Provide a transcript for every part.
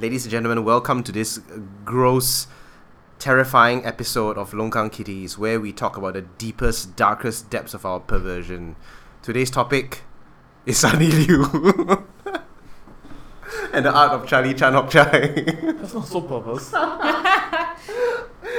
Ladies and gentlemen, welcome to this gross, terrifying episode of Longkang Kitties, where we talk about the deepest, darkest depths of our perversion. Today's topic is Sonny Liew and the art of Charlie Chan Hock Chye. That's not so perverse.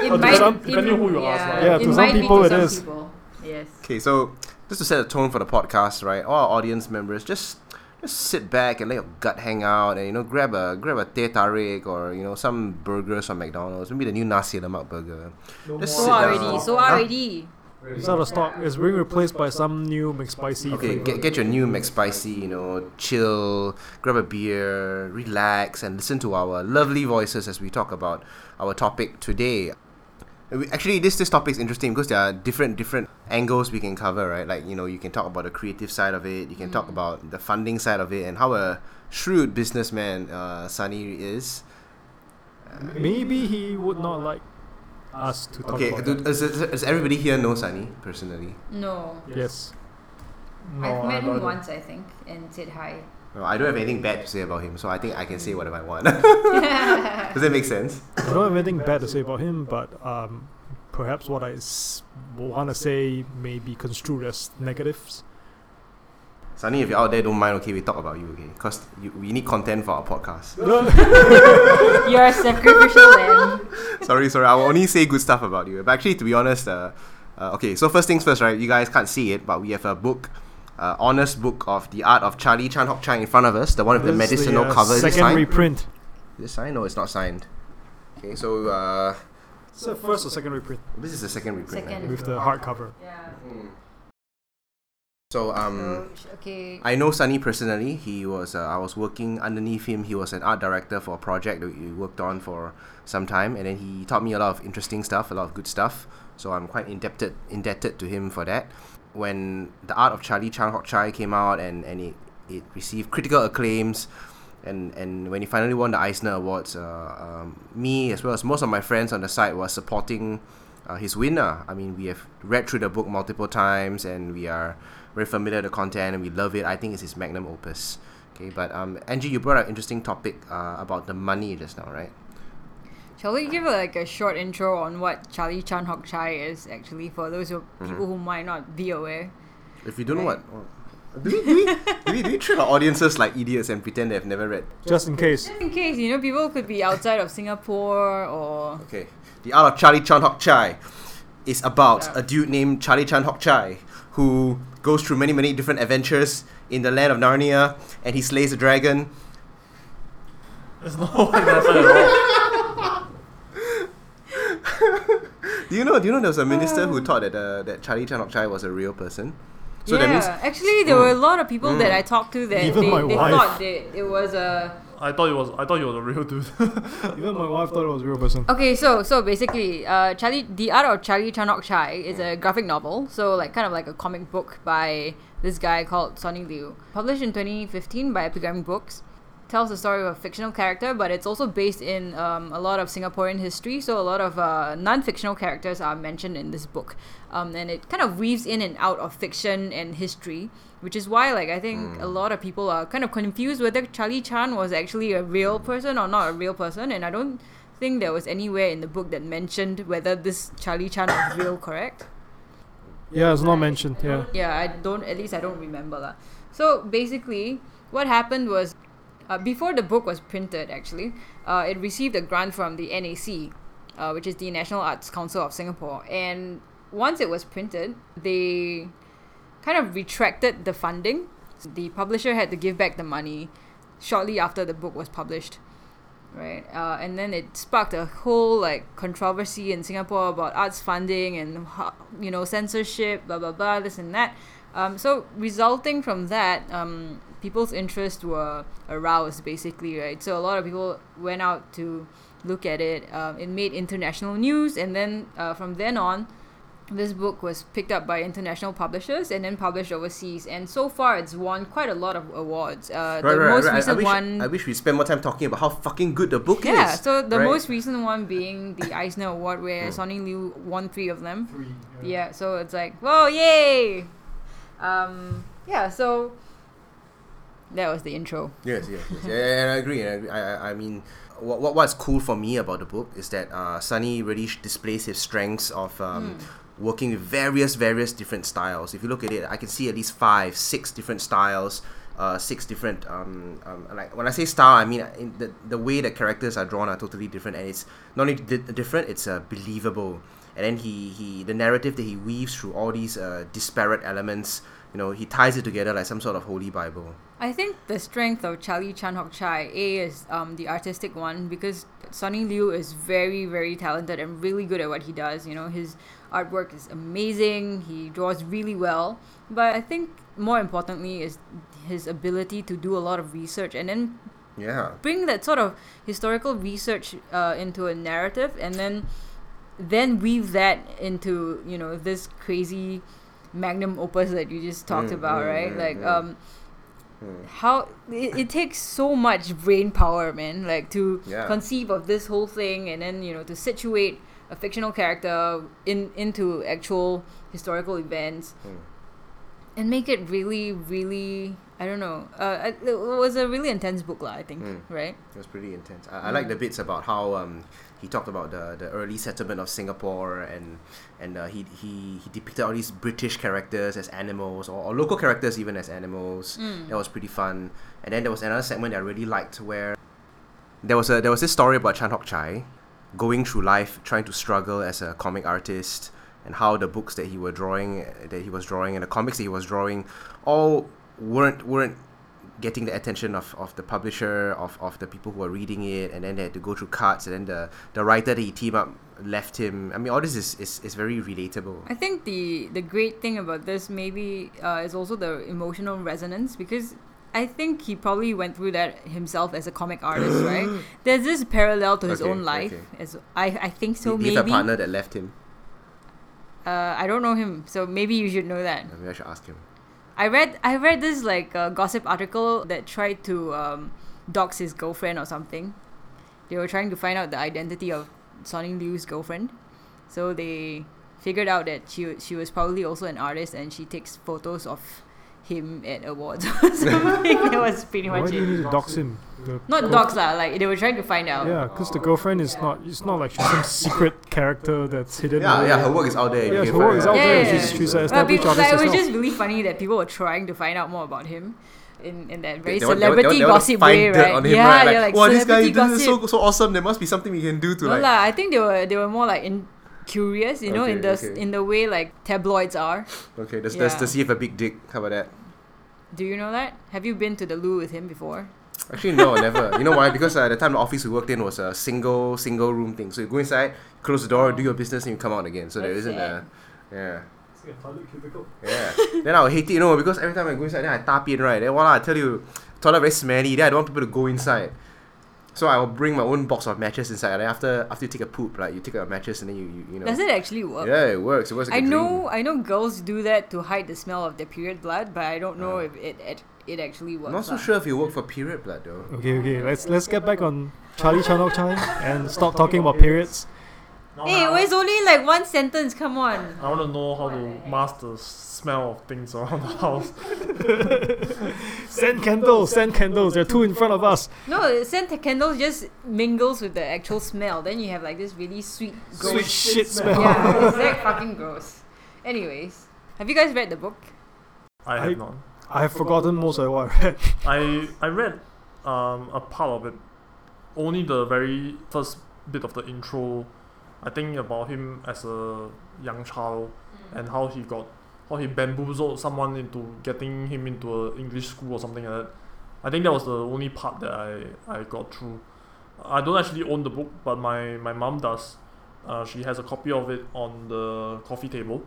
It oh, to might, some- it- depending who you ask, yeah, right? Yeah, to some people to it some is. People. Yes. okay, so just to set a tone for the podcast, right? All our audience members, just just sit back and let your gut hang out, and you know, grab a grab a teh tarik or you know some burgers from McDonald's, maybe the new nasi lemak burger. Just So sit down. already, so Huh? already. It's out of stock. It's being replaced by some new McSpicy Okay, flavor. get, get your new McSpicy, you know, chill, grab a beer, relax, and listen to our lovely voices as we talk about our topic today. Uh, we- Actually, this this topic is interesting because there are different different angles we can cover, right? Like you know, you can talk about the creative side of it, you can talk about the funding side of it, and how a shrewd businessman uh, Sonny is. Maybe he would not like us to talk Okay, about do, that. does, does everybody here know Sonny personally? No. Yes. No, I've met him don't. once, I think, and said hi. No, I don't have anything bad to say about him, so I think I can say whatever I want. does that make sense? I don't have anything bad to say about him, but um, perhaps what I s- want to say may be construed as negatives. Sonny, if you're out there, don't mind, okay, we talk about you, okay? Because we need content for our podcast. You're a sacrificial lamb. sorry, sorry, I will only say good stuff about you. But actually, to be honest, uh, uh, okay, so first things first, right? You guys can't see it, but we have a book, uh, honest book of the art of Charlie Chan Hock Chye in front of us, the one with the This is medicinal uh, cover. Is it Second signed? reprint. Is it signed? No, it's not signed. Okay, so uh, It's the first or second reprint this is the second reprint. right? Second. with the hardcover. Yeah. So, um, okay. I know Sonny personally. He was uh, I was working underneath him. He was an art director for a project that we worked on for some time, and then he taught me a lot of interesting stuff, a lot of good stuff. So I'm quite indebted indebted to him for that. When the art of Charlie Chan Hock Chye came out and and it, it received critical acclaims, and and when he finally won the Eisner Awards, uh, um, me as well as most of my friends on the site was supporting uh, his winner. I mean, we have read through the book multiple times, and we are very familiar with the content, and we love it. I think it's his magnum opus. Okay, but um, Angie, you brought up an interesting topic uh, about the money just now, right? Shall we give like a short intro on what Charlie Chan Hock Chye is actually for those who, Mm-hmm. people who might not be aware? If you don't know Right. what. oh, Do we, do, we, do, we, do we treat our audiences like idiots and pretend they've never read? Just in case. Just in case, you know, people could be outside of Singapore or Okay. The Art of Charlie Chan Hock Chye is about Yeah. a dude named Charlie Chan Hock Chye who goes through many, many different adventures in the land of Narnia and he slays a dragon. There's no one lesson at all. Do you know? Do you know there was a minister who thought that uh, that Charlie Chan Chai was a real person? So yeah, that means actually, there were a lot of people that Mm. I talked to that Even they, my they wife. thought that it was a. I thought it was. I thought you was a real dude. Even my wife thought it was a real person. Okay, so so basically, uh, Charlie, the art of Charlie Chan Hock Chye is a graphic novel, so like kind of like a comic book by this guy called Sonny Liew, published in 2015 by Epigram Books. Tells the story of a fictional character, but it's also based in um, a lot of Singaporean history. So a lot of uh, non-fictional characters are mentioned in this book, um, and it kind of weaves in and out of fiction and history, which is why like I think a lot of people are kind of confused whether Charlie Chan was actually a real person or not a real person, and I don't think there was anywhere in the book that mentioned whether this Charlie Chan was real, correct? Yeah, it's not mentioned. Yeah. Yeah, I don't. At least I don't remember lah. So basically, what happened was, uh, before the book was printed, actually, uh, it received a grant from the NAC, uh, which is the National Arts Council of Singapore, and once it was printed, they kind of retracted the funding. The publisher had to give back the money shortly after the book was published right? Uh, and then it sparked a whole like controversy in Singapore about arts funding and you know censorship, blah blah blah, this and that. Um, so resulting from that, um, people's interests were aroused basically, right? So a lot of people went out to look at it. Um, it made international news, and then uh, from then on, this book was picked up by international publishers and then published overseas. And so far, it's won quite a lot of awards. Uh, the most I- I, recent wish, one. I wish we spend more time talking about how fucking good the book Yeah, is. Yeah so the right? most recent one being the Eisner Award, where Mm. Sonny Liew won three of them. Three. Yeah, so it's like, whoa, yay! Um, yeah, so that was the intro. Yes, yes, yes. yeah, and I agree. and I, agree. I, I- mean, what, what what's cool for me about the book is that uh, Sonny really sh- displays his strengths of um, working with various various different styles. If you look at it, I can see at least five, six different styles. Uh, six different um, um like when I say style, I mean in the the way the characters are drawn are totally different, and it's not only di- different, it's uh, believable. And then he he the narrative that he weaves through all these uh, disparate elements, you know, he ties it together like some sort of holy bible. I think the strength of Charlie Chan Hock Chye A is um, the artistic one because Sonny Liew is very very talented and really good at what he does. You know his artwork is amazing. He draws really well, but I think more importantly is his ability to do a lot of research and then Yeah. bring that sort of historical research uh, into a narrative and then then weave that into you know this crazy magnum opus that you just talked Mm, about mm, right mm, like mm. um Hmm. how it, it takes so much brain power man like to Yeah. conceive of this whole thing and then you know to situate a fictional character in into actual historical events Hmm. and make it really really i don't know uh, it was a really intense book lah, i think Mm. right It was pretty intense. I, I like the bits about how um, he talked about the, the early settlement of Singapore and and uh, he, he he depicted all these British characters as animals or, or local characters even as animals. Mm. That was pretty fun. And then there was another segment that I really liked where there was a there was this story about Chan Hock Chye going through life trying to struggle as a comic artist and how the books that he were drawing that he was drawing and the comics that he was drawing all weren't weren't getting the attention of, of the publisher of, of the people who are reading it and then they had to go through cuts and then the, the writer that he teamed up left him I mean all this is, is, is very relatable I think the the great thing about this maybe uh, is also the emotional resonance because I think he probably went through that himself as a comic artist, right? There's this parallel to his Okay, own life, okay. as I I think so. he, had a partner that left him uh, I don't know him, so maybe you should know that. maybe I should ask him I read I read this like uh, gossip article that tried to um, dox his girlfriend or something. They were trying to find out the identity of Sonny Liew's girlfriend, so they figured out that she she was probably also an artist and she takes photos of him at awards or something. that was pretty Why much do you it. need to dox him? The Not girl- dogs lah, like they were trying to find out. Yeah, because the girlfriend is not. It's not like she's some secret character that's hidden. yeah away. yeah her work is out there you Yeah, can her find work is it. out there. Yeah, She's yeah, she's an Well, established people, artist like, it was herself. just really funny that people were trying to find out more about him. In, in that very They want- they want- they celebrity they want to gossip find way, dirt right? on him, yeah, right? they're like, wow, this guy celebrity this is so, gossip. so awesome. There must be something we can do to No like. lah, I think they were they were more like in curious, you know, in the s okay. in the way like tabloids are. Okay, let's, let's, Yeah. let's see if a big dick. How about that? Do you know that? Have you been to the loo with him before? Actually, no, never. You know why? Because uh, the time the office we worked in was a single single room thing. So you go inside, close the door, do your business, and you come out again. So there That's isn't sad. a yeah. It's like a toilet cubicle. Yeah. then I would hate it, you know, because every time I go inside, then I tap in, right? Then voila, I tell you, toilet very smelly. Then I don't want people to go inside. So I will bring my own box of matches inside. And after after you take a poop, like you take a mattress and then you you, you know. Does it actually work? Yeah, it works. It works. Like I a know dream. I know girls do that to hide the smell of their period blood, but I don't know Ah. if it it, it actually works. I'm not so lah. sure if you work for period blood though. Okay, okay. Let's let's get back on Charlie Chan Hock Chye and stop talking about periods. Now Hey, I- it was only like one sentence. Come on. I want to know how to mask the smell of things around the house. Send candles, send candles. There are two in front of us. No, scent candles just mingles with the actual smell. Then you have like this really sweet, gross. Sweet shit smell. Yeah, it's like fucking gross. Anyways, have you guys read the book? I I- have not. I have forgotten most of what I read. I I read um, a part of it, only the very first bit of the intro. I think about him as a young child and how he got how he bamboozled someone into getting him into a English school or something like that. I think that was the only part that I, I got through. I don't actually own the book, but my, my mom does. Uh, she has a copy of it on the coffee table,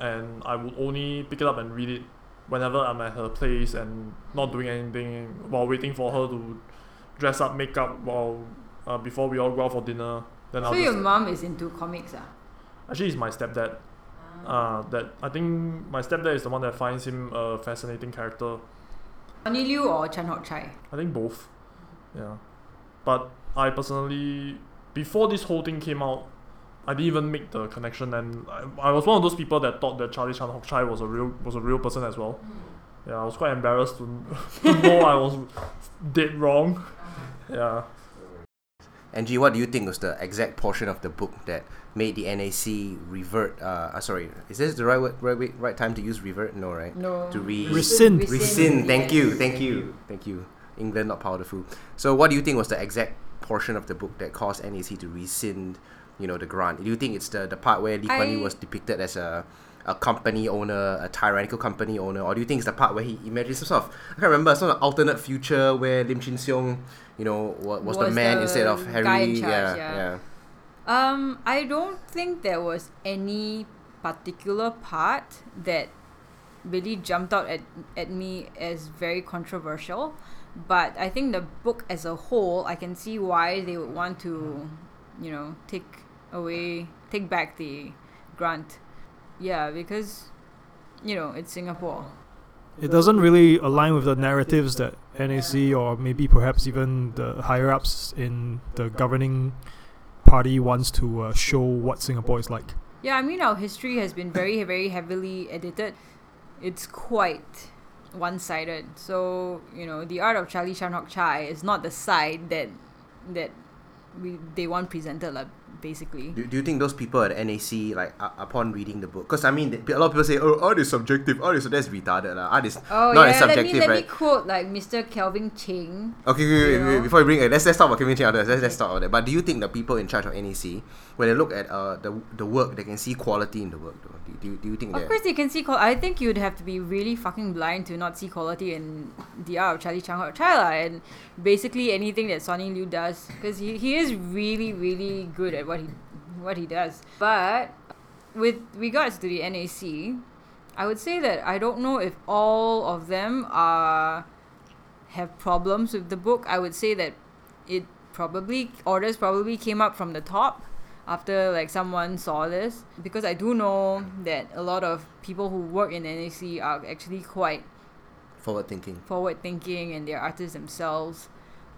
and I would only pick it up and read it whenever I'm at her place and not doing anything while waiting for her to dress up, make up while uh, before we all go out for dinner. Then I'll so just your mom is into comics, ah? actually it's my stepdad. Uh, that I think my stepdad is the one that finds him a fascinating character. Sonny Liew or Chan Hock Chye? I think both. Yeah. But I personally, before this whole thing came out, I didn't even make the connection, and I, I was one of those people that thought that Charlie Chan Hock Chye was a real was a real person as well. Yeah, I was quite embarrassed to, to know I was dead wrong. Yeah. Angie, what do you think was the exact portion of the book that made the NAC revert? Uh, uh sorry, is this the right word, right way- right time to use revert? No, right? No. To re Rescind. rescind. Thank you, thank you, thank you. England not powerful. So, what do you think was the exact portion of the book that caused NAC to rescind, you know, the grant? Do you think it's the the part where Lee Kuan Yew was depicted as a a company owner, a tyrannical company owner, or do you think it's the part where he imagines some sort of I can't remember some sort of alternate future where Lim Chin Siong, you know, was, was, the man the instead of Harry? in charge, yeah, yeah. yeah. Um, I don't think there was any particular part that really jumped out at, at me as very controversial. But I think the book as a whole, I can see why they would want to, you know, take away, take back the grant. Yeah, because, you know, it's Singapore. It doesn't really align with the narratives that NAC or maybe perhaps even the higher ups in the governing party wants to uh, show what Singapore is like. Yeah, I mean, our history has been very, very heavily edited. It's quite one sided. So, you know, the art of Charlie Chan Hock Chye is not the side that that we they want presented, like, basically. Do, do you think those people at NAC, like, uh, upon reading the book, because I mean, a lot of people say, oh, art is subjective, art is that's retarded. lah. Art is Oh, not yeah, as let me, subjective, let me quote, like, Mr. Calvin Cheng. Okay, wait, wait, wait, before we bring it, let's let's talk about community others. Let's let's talk about that. But do you think the people in charge of NAC, when they look at uh the the work, they can see quality in the work? Though? Do, do, do you think Of that? course, you can see. Qual- I think you'd have to be really fucking blind to not see quality in the art of Charlie Chan Hock Chye and basically anything that Sonny Liew does, because he, he is really really good at what he what he does. But with regards to the NAC, I would say that I don't know if all of them are have problems with the book. I would say that it probably orders probably came up from the top after like someone saw this because I do know that a lot of people who work in NAC are actually quite Forward thinking. forward thinking and they're artists themselves.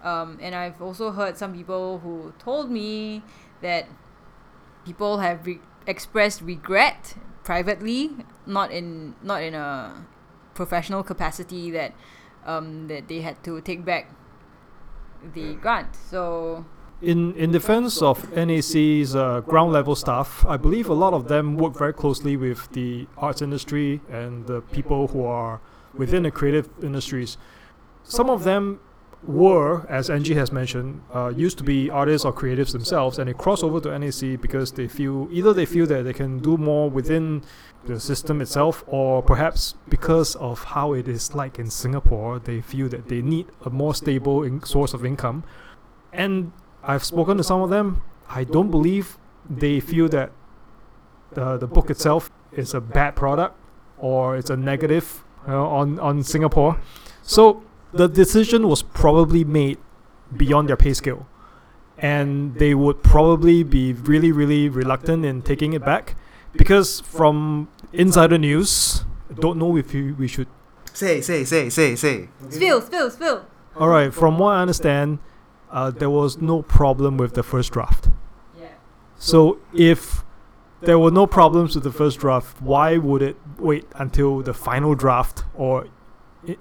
Um, and I've also heard some people who told me that people have re- expressed regret privately, not in not in a professional capacity that um, that they had to take back the grant. So In in defense of NAC's uh, ground level staff, I believe a lot of them work very closely with the arts industry and the people who are within the creative industries. Some of them were, as Angie has mentioned, uh, used to be artists or creatives themselves, and they cross over to NAC because they feel either they feel that they can do more within the system itself, or perhaps because of how it is like in Singapore, they feel that they need a more stable in- source of income. And I've spoken to some of them. I don't believe they feel that the the book itself is a bad product or it's a negative you know, on on Singapore. So the decision was probably made beyond their pay scale, and they would probably be really really reluctant in taking it back because from insider news, don't know if you, we should Say, say, say, say, say. spill, spill, spill. All right, from what I understand, uh, there was no problem with the first draft. Yeah. So if there were no problems with the first draft, why would it wait until the final draft or i-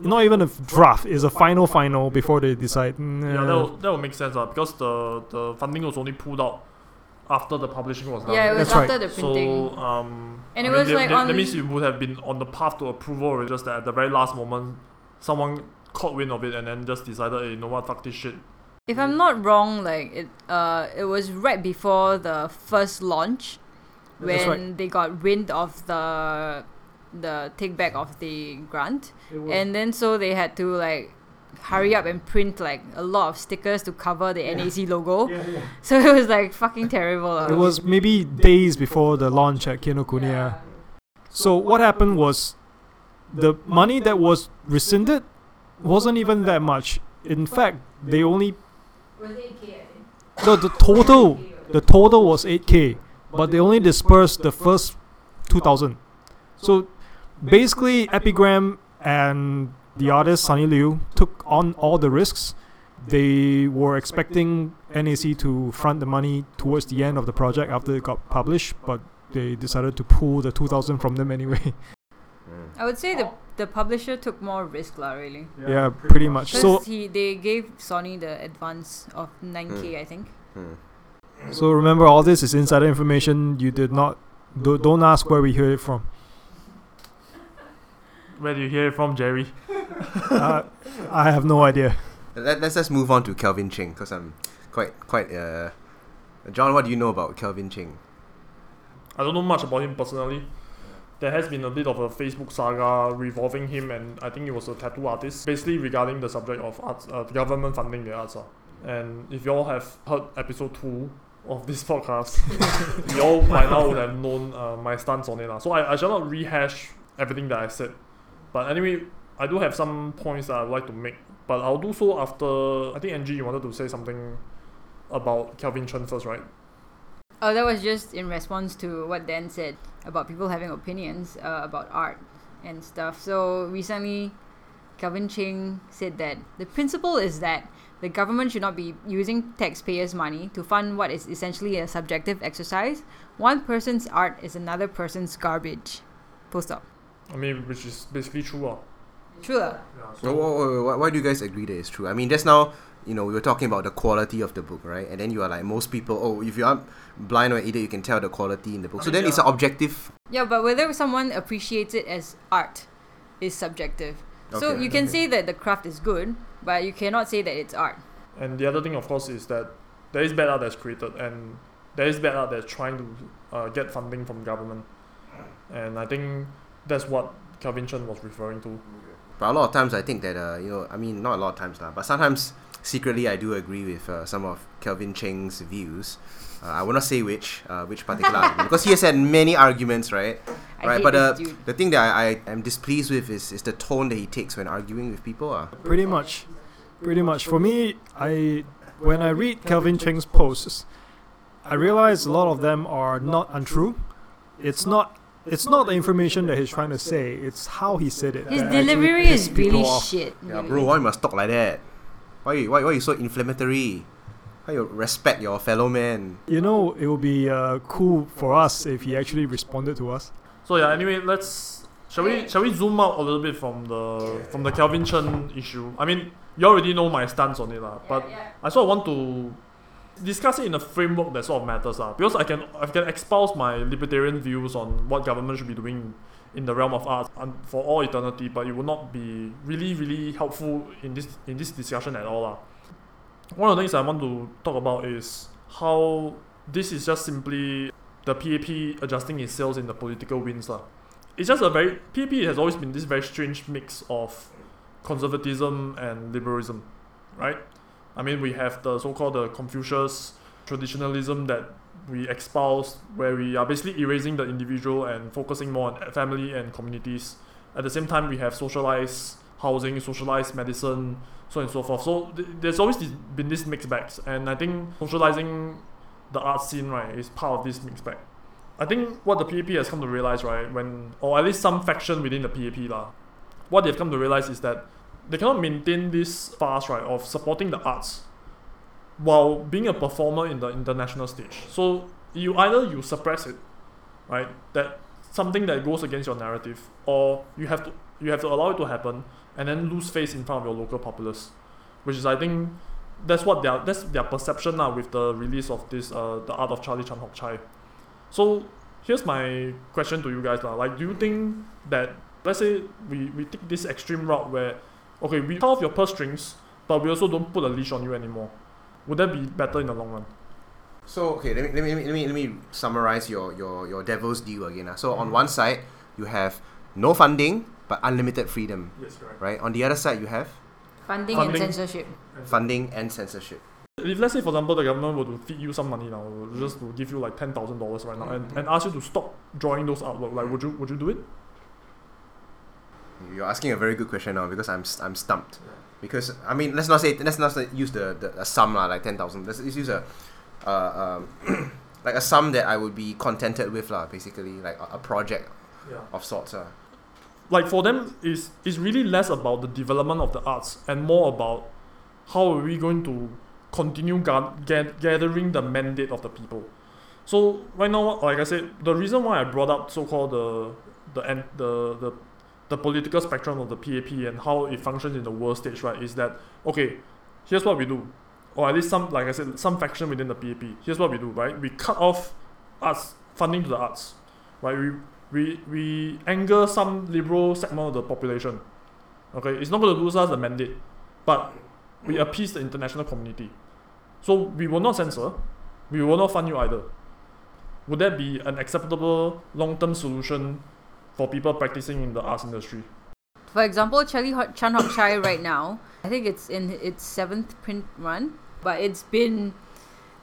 not even a draft is a final final before they decide? "Mm, Yeah, that "Nah." will, that will make sense uh, because the, the funding was only pulled out after the publishing was done. Yeah, it was That's right. after the printing. So, um, And I it mean, was that, like that, on- that means it would have been on the path to approval, it's just that at the very last moment, someone caught wind of it and then just decided, hey, you know what, fuck this shit. If I'm not wrong, like it, uh, it was right before the first launch, when right. they got wind of the, the take back of the grant, and then so they had to like, hurry up and print like a lot of stickers to cover the NAC logo. So it was like fucking terrible. uh. It was maybe days before the launch at Kinokuniya. So what happened was the money that was rescinded wasn't even that much. In fact, they only Was 8K, I think. no, the total the total was 8k, but they only dispersed the first 2000. So basically Epigram and the artist Sonny Liew took on all the risks. They were expecting NAC to front the money towards the end of the project after it got published, but they decided to pull the 2000 from them anyway. I would say the the publisher took more risk, lah. Really. yeah, pretty much. Because So he they gave Sonny the advance of 9K, I think. Hmm. So remember, all this is insider information. You did not. Do, don't ask where we heard it from. Where do you hear it from, Jerry? uh, I have no idea. Let, let's just move on to Calvin Cheng because I'm quite quite uh. John, what do you know about Calvin Cheng? I don't know much about him personally. There has been a bit of a Facebook saga revolving him, and I think he was a tattoo artist, basically regarding the subject of arts, uh, government funding the arts. Uh. And if you all have heard episode two of this podcast, you all by now would have known uh, my stance on it. Uh. So I, I shall not rehash everything that I said. But anyway, I do have some points that I'd like to make. But I'll do so after. I think Angie, you wanted to say something about Calvin Cheng first, right? Oh, that was just in response to what Dan said about people having opinions uh, about art and stuff. So recently, Calvin Cheng said that the principle is that the government should not be using taxpayers' money to fund what is essentially a subjective exercise. One person's art is another person's garbage. Full stop. I mean, which is basically true. Uh. True. lah. Yeah, So, why, why, why do you guys agree that it's true? I mean, just now, you know, we were talking about the quality of the book, right? And then you are like, most people, oh, if you are blind or idiot, you can tell the quality in the book. I So mean, then it's an objective. Yeah, but whether someone appreciates it as art is subjective. So you can Okay. say that the craft is good, but you cannot say that it's art. And the other thing, of course, is that there is bad art that's created, and there is bad art that's trying to uh, get funding from government. And I think that's what Calvin Cheng was referring to. But a lot of times, I think that, uh, you know, I mean, not a lot of times, lah, but sometimes secretly I do agree with uh, some of Calvin Cheng's views. Uh, I will not say which, uh, which particular argument, because he has had many arguments, right? I right, but uh, the thing that I, I am displeased with is, is the tone that he takes when arguing with people. Uh. Pretty much, pretty much. For me, I when I read Calvin Cheng's posts, I realize a lot of them are not untrue. It's not. It's not the information that he's trying to say. It's how he said it. His delivery is really off. shit. Yeah, bro, why you must talk like that? Why you, why, why you so inflammatory? Why you respect your fellow man? You know, it would be uh, cool for us if he actually responded to us. So yeah. Anyway, let's shall we shall we zoom out a little bit from the from the Calvin Cheng issue? I mean, you already know my stance on it, lah. But I sort of want to discuss it in a framework that sort of matters, lah. Because I can I can espouse my libertarian views on what government should be doing in the realm of art for all eternity, but it will not be really really helpful in this in this discussion at all, lah. One of the things I want to talk about is how this is just simply the PAP adjusting its sails in the political winds, lah. It's just a very PAP has always been this very strange mix of conservatism and liberalism, right? I mean, we have the so-called the Confucius traditionalism that we espouse, where we are basically erasing the individual and focusing more on family and communities. At the same time, we have socialized housing, socialized medicine, so on and so forth. So th- there's always this, been this mixed bags, and I think socializing the art scene, right, is part of this mixed bag. I think what the PAP has come to realize, right, when or at least some faction within the PAP, lah, what they've come to realize is that they cannot maintain this fast right of supporting the arts while being a performer in the international stage. So you either you suppress it, right? That something that goes against your narrative, or you have to you have to allow it to happen and then lose face in front of your local populace, which is I think that's what their that's their perception now with the release of this uh the art of Charlie Chan Hock Chye. So here's my question to you guys lah. Like, do you think that let's say we we take this extreme route where okay we cut off your purse strings, but we also don't put a leash on you anymore? Would that be better in the long run? So okay, let me let me let me let me summarize your your your devil's deal again. ah. So on one side you have no funding but unlimited freedom, Yes, correct. right? On the other side you have Funding, Funding. and censorship. funding and censorship. If let's say for example the government were to feed you some money now, just to give you like ten thousand dollars right now, and, and ask you to stop drawing those artwork, like would you would you do it? You're asking a very good question now because I'm I'm stumped. Because I mean, let's not say let's not say, use the, the a sum lah, like ten thousand. Let's, let's use a uh, um, like a sum that I would be contented with lah, basically like a, a project Yeah. of sorts. Uh. Like for them, is is really less about the development of the arts and more about how are we going to continue ga- ga- gathering the mandate of the people. So right now, like I said, the reason why I brought up so-called the the en- the the the political spectrum of the PAP and how it functions in the world stage, right, is that okay, here's what we do. or at least some, like I said, some faction within the PAP. Here's what we do, right? We cut off arts funding to the arts, right? We we we anger some liberal segment of the population. Okay, it's not going to lose us the mandate, but we appease the international community. So we will not censor, we will not fund you either. Would that be an acceptable long-term solution for people practicing in the arts industry? For example, Charlie Ho- Chan Hock Chye right now, I think it's in its seventh print run, but it's been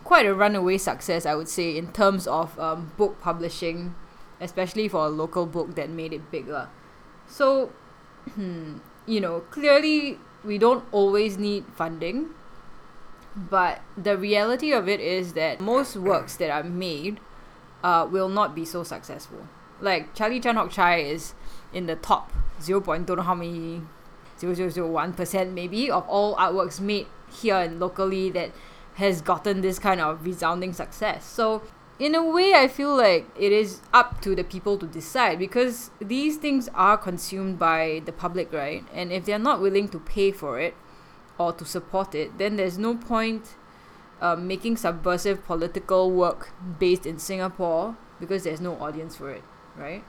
quite a runaway success, I would say, in terms of um, book publishing, especially for a local book that made it big. So, hmm, you know, clearly we don't always need funding, but the reality of it is that most works that are made uh, will not be so successful. Like Charlie Chan Hock Chye is in the top 0. Point, don't know how many 0.0001% maybe of all artworks made here and locally that has gotten this kind of resounding success. So in a way I feel like it is up to the people to decide because these things are consumed by the public, right? And if they're not willing to pay for it or to support it, then there's no point um, making subversive political work based in Singapore because there's no audience for it, right?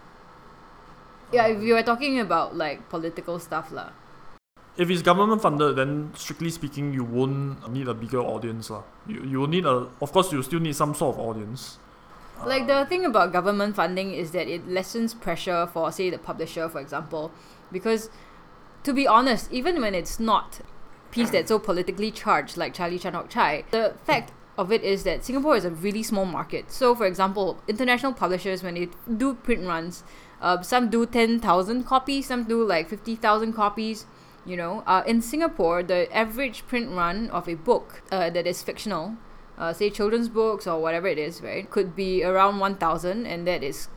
Yeah, if you are talking about like political stuff lah. If it's government funded, then strictly speaking, you won't need a bigger audience. lah. You, you will need a, of course, you still need some sort of audience. Like the thing about government funding is that it lessens pressure for say the publisher, for example, because to be honest, even when it's not piece that's so politically charged like Charlie Chan Hock Chye, the fact of it is that Singapore is a really small market. So, for example, international publishers when they do print runs, uh, some do ten thousand copies, some do like fifty thousand copies. You know, uh, in Singapore, the average print run of a book uh, that is fictional, uh, say children's books or whatever it is, right, could be around one thousand, and that is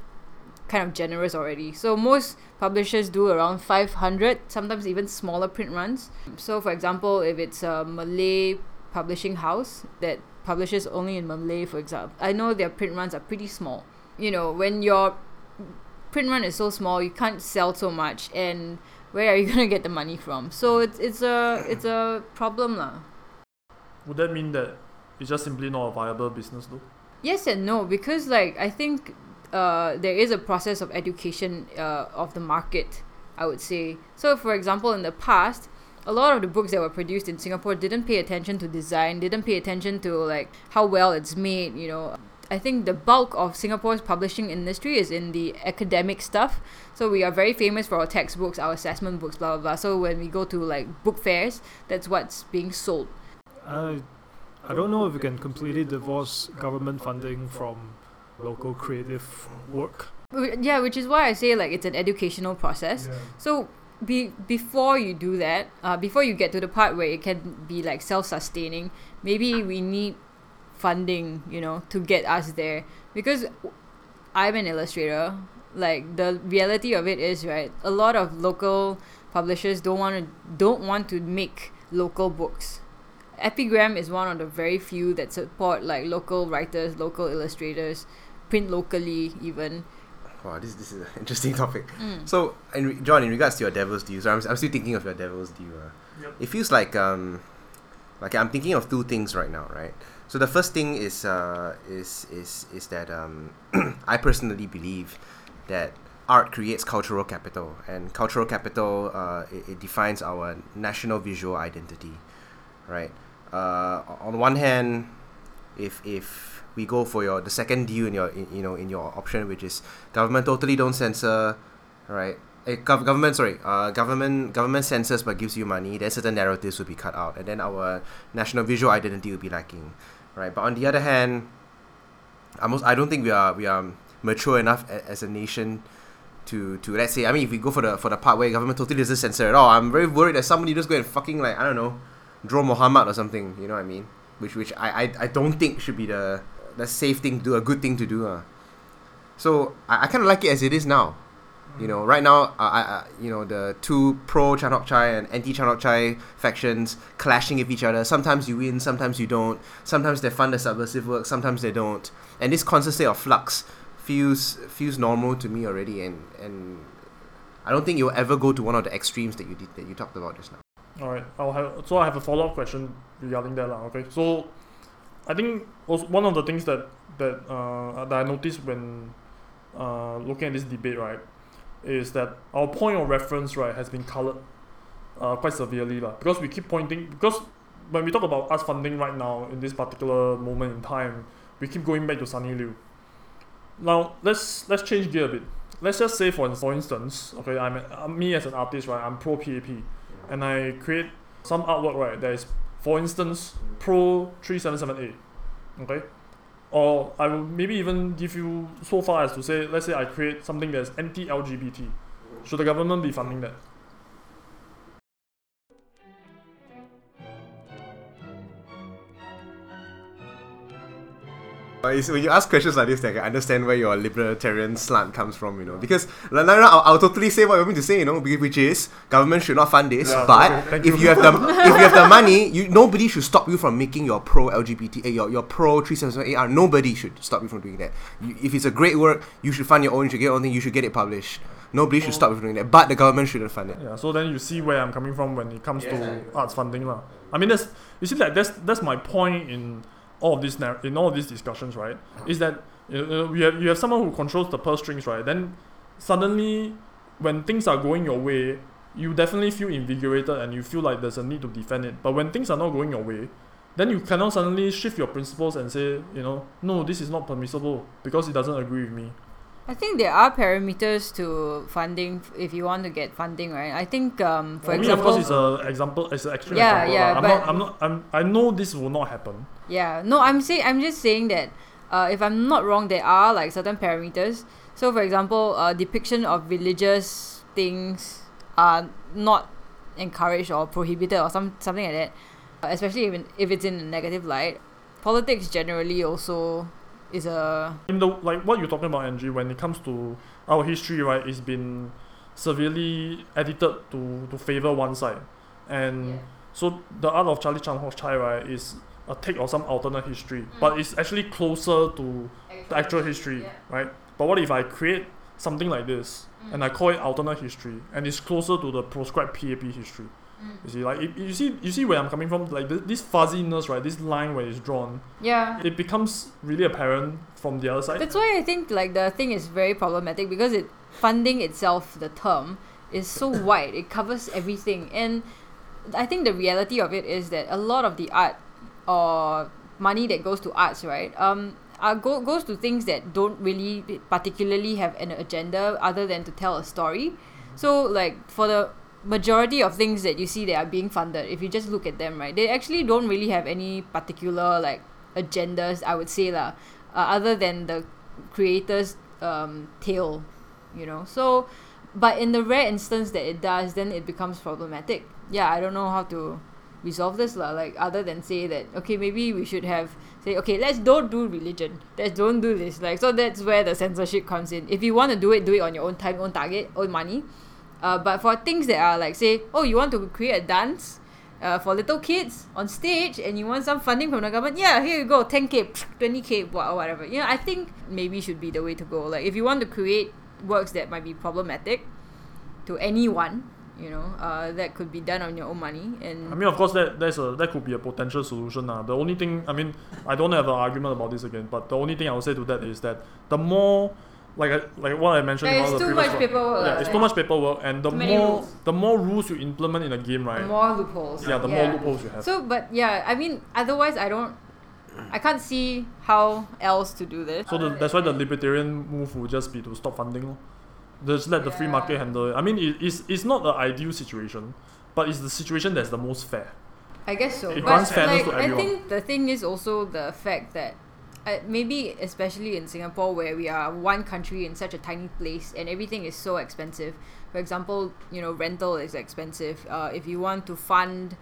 kind of generous already. So most publishers do around 500, sometimes even smaller print runs. So for example, if it's a Malay publishing house that publishes only in Malay, for example, I know their print runs are pretty small. You know, when your print run is so small, you can't sell so much, and where are you gonna get the money from? So it's it's a it's a problem lah. Would that mean that it's just simply not a viable business though? Yes and no, because like I think uh, there is a process of education uh, of the market. I would say so. For example, in the past, a lot of the books that were produced in Singapore didn't pay attention to design, didn't pay attention to like how well it's made. You know, I think the bulk of Singapore's publishing industry is in the academic stuff. So we are very famous for our textbooks, our assessment books, blah blah blah. So when we go to like book fairs, that's what's being sold. I, I don't know if we can completely divorce government funding from local creative work. Yeah, which is why I say like it's an educational process. So be before you do that, uh, before you get to the part where it can be like self-sustaining, maybe we need funding, you know, to get us there. Because I'm an illustrator. Like the reality of it is, right? A lot of local publishers don't want to don't want to make local books. Epigram is one of the very few that support like local writers, local illustrators, print locally even. Wow, this this is an interesting topic. Mm. So, in re- John, in regards to your Devil's Due, so I'm, I'm still thinking of your Devil's Due. Uh, Yep. It feels like um, like I'm thinking of two things right now, right? So the first thing is uh, is is is that um, I personally believe that art creates cultural capital, and cultural capital uh, it, it defines our national visual identity, right? Uh, on one hand, if if we go for your the second deal in your in, you know in your option, which is government totally don't censor, right? Eh, gov- government sorry, uh, government government censors but gives you money. Then certain narratives will be cut out, and then our national visual identity will be lacking, right? But on the other hand, almost I don't think we are we are mature enough a, as a nation to to let's say I mean if we go for the for the part where government totally doesn't censor at all, I'm very worried that somebody just go and fucking like I don't know, draw Muhammad or something. You know what I mean? Which which I I, I don't think should be the the safe thing to do, a good thing to do. Uh. So I, I kind of like it as it is now. You know, right now, uh, I, you know, the two pro Chan Hock Chye and anti Chan Hock Chye factions clashing with each other. Sometimes you win, sometimes you don't. Sometimes they fund the subversive work, sometimes they don't. And this constant state of flux feels feels normal to me already. And, and I don't think you'll ever go to one of the extremes that you did, that you talked about just now. All right, I'll have so I have a follow up question regarding that lah. Okay, so I think one of the things that that uh, that I noticed when uh, looking at this debate right is that our point of reference right has been colored uh, quite severely lah because we keep pointing because when we talk about us funding right now in this particular moment in time we keep going back to Sonny Liew. Now let's let's change gear a bit. Let's just say for for instance, okay, I'm, i me as an artist, right? I'm pro PAP, and I create some artwork, right? That is, for instance, pro three seven seven A, okay. Or I will maybe even give you so far as to say, let's say I create something that's anti LGBT. Should the government be funding that? It's when you ask questions like this, I can understand where your libertarian slant comes from, you know. Because like, no, no, I'll, I'll totally say what you want me to say, you know, which is government should not fund this. Yeah, but okay, if you. you have the if you have the money, you nobody should stop you from making your pro LGBT, eh, your your pro three seven seven AR. Nobody should stop you from doing that. You, if it's a great work, you should fund your own. You should get your own thing. You should get it published. Nobody should stop you from doing that. But the government shouldn't fund it. Yeah, so then you see where I'm coming from when it comes to arts funding lah. I mean, that's you see like that's that's my point in all of this nar- in all of these discussions, right? Is that you know, we have you have someone who controls the purse strings, right? Then suddenly, when things are going your way, you definitely feel invigorated and you feel like there's a need to defend it. But when things are not going your way, then you cannot suddenly shift your principles and say, you know, no, this is not permissible because it doesn't agree with me. I think there are parameters to funding if you want to get funding, right? I think, um, for For me, of course, it's an example. It's an extreme Yeah, example. yeah, lah. I'm. I'm not. I'm. I know this will not happen. Yeah, no, I'm saying I'm just saying that uh, if I'm not wrong, there are like certain parameters. So, for example, uh, depiction of religious things are not encouraged or prohibited or some something like that. Uh, especially if, if it's in a negative light. Politics generally also is a in the like what you're talking about, Angie, when it comes to our history, right, it's been severely edited to to favor one side, and so the art of Charlie Chan Ho Chai, right, is a take of some alternate history, mm. but it's actually closer to the actual history, right? But what if I create something like this mm. and I call it alternate history, and it's closer to the prescribed PAP history? You see, like it, you see, you see where I'm coming from. Like th- this fuzziness, right? This line where it's drawn, yeah. it becomes really apparent from the other side. That's why I think like the thing is very problematic because it funding itself, the term, is so wide. It covers everything, and I think the reality of it is that a lot of the art or money that goes to arts, right, um, uh, go, goes to things that don't really particularly have an agenda other than to tell a story. So like for the majority of things that you see that are being funded, if you just look at them, right, they actually don't really have any particular like agendas. I would say lah, uh, other than the creator's um, tale, you know. So, but in the rare instance that it does, then it becomes problematic. Yeah, I don't know how to resolve this lah. Like other than say that okay, maybe we should have say okay, let's don't do religion. Let's don't do this. Like so that's where the censorship comes in. If you want to do it, do it on your own time, own target, own money. Uh, but for things that are like say, oh, you want to create a dance. Uh, for little kids on stage and you want some funding from the government yeah here you go 10k 20k wha- whatever you know i think maybe should be the way to go like if you want to create works that might be problematic to anyone you know uh, that could be done on your own money and I mean, of course, that that's a that could be a potential solution. Now, the only thing, I mean, I don't have an argument about this again, but the only thing I would say to that is that the more, like I, like what I mentioned, in There one is of the too much one- paperwork, Yeah, it's yeah. too much paperwork, and the more rules. the more rules you implement in a game, right? The more loopholes yeah, the more loopholes you have. so but yeah i mean otherwise i don't i can't see how else to do this So the, that's why the libertarian move would just be to stop funding. Just let the free market handle it. I mean, it, it's, it's not the ideal situation, but it's the situation that's the most fair. I guess so. It but grants fairness like, to I think the thing is also the fact that uh, maybe especially in Singapore where we are one country in such a tiny place and everything is so expensive. For example, you know, rental is expensive. Uh, if you want to fund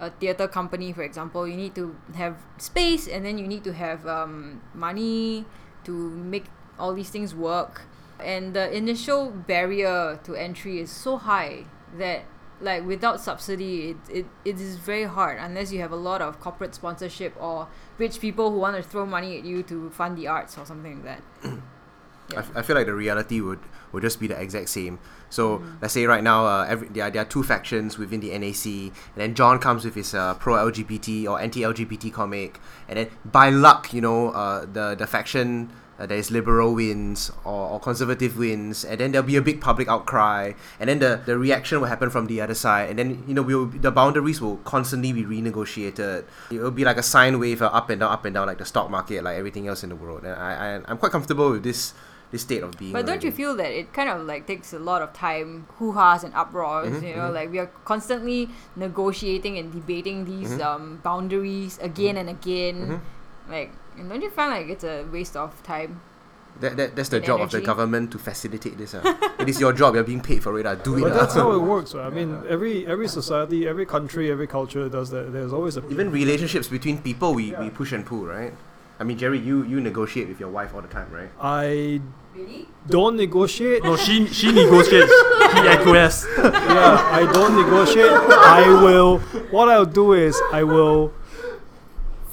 a theater company, for example, you need to have space and then you need to have um, money to make all these things work. And the initial barrier to entry is so high that like without subsidy it, it, it is very hard unless you have a lot of corporate sponsorship or rich people who want to throw money at you to fund the arts or something like that I, Yeah. f- I feel like the reality would, would just be the exact same. So Mm. let's say right now, uh, every there, are- there are two factions within the NAC, and then John comes with his uh, pro LGBT or anti LGBT comic, and then by luck, you know, uh, the the faction uh, that is liberal wins or, or conservative wins, and then there'll be a big public outcry, and then the, the reaction will happen from the other side, and then you know we'll the boundaries will constantly be renegotiated. It will be like a sine wave, uh, up and down, up and down, like the stock market, like everything else in the world. And I, I I'm quite comfortable with this this state of being. But don't you feel that it kind of like takes a lot of time, hoo ha's and uproars? Mhm, you know, mhm. like we are constantly negotiating and debating these Mhm. um, boundaries again and again. Like, and don't you find like it's a waste of time? That, that, that's the and job of the government to facilitate this. Uh. it is your job. You're being paid for it. Uh. Do it. But uh. that's how it works. right? I mean, every every society, every country, every culture does that. There's always a Even relationships between people, we, we push and pull, right? I mean, Jerry, you, you negotiate with your wife all the time, right? I Really? don't negotiate. No, she she negotiates. he acquiesces. yeah, I don't negotiate. I will. What I'll do is I will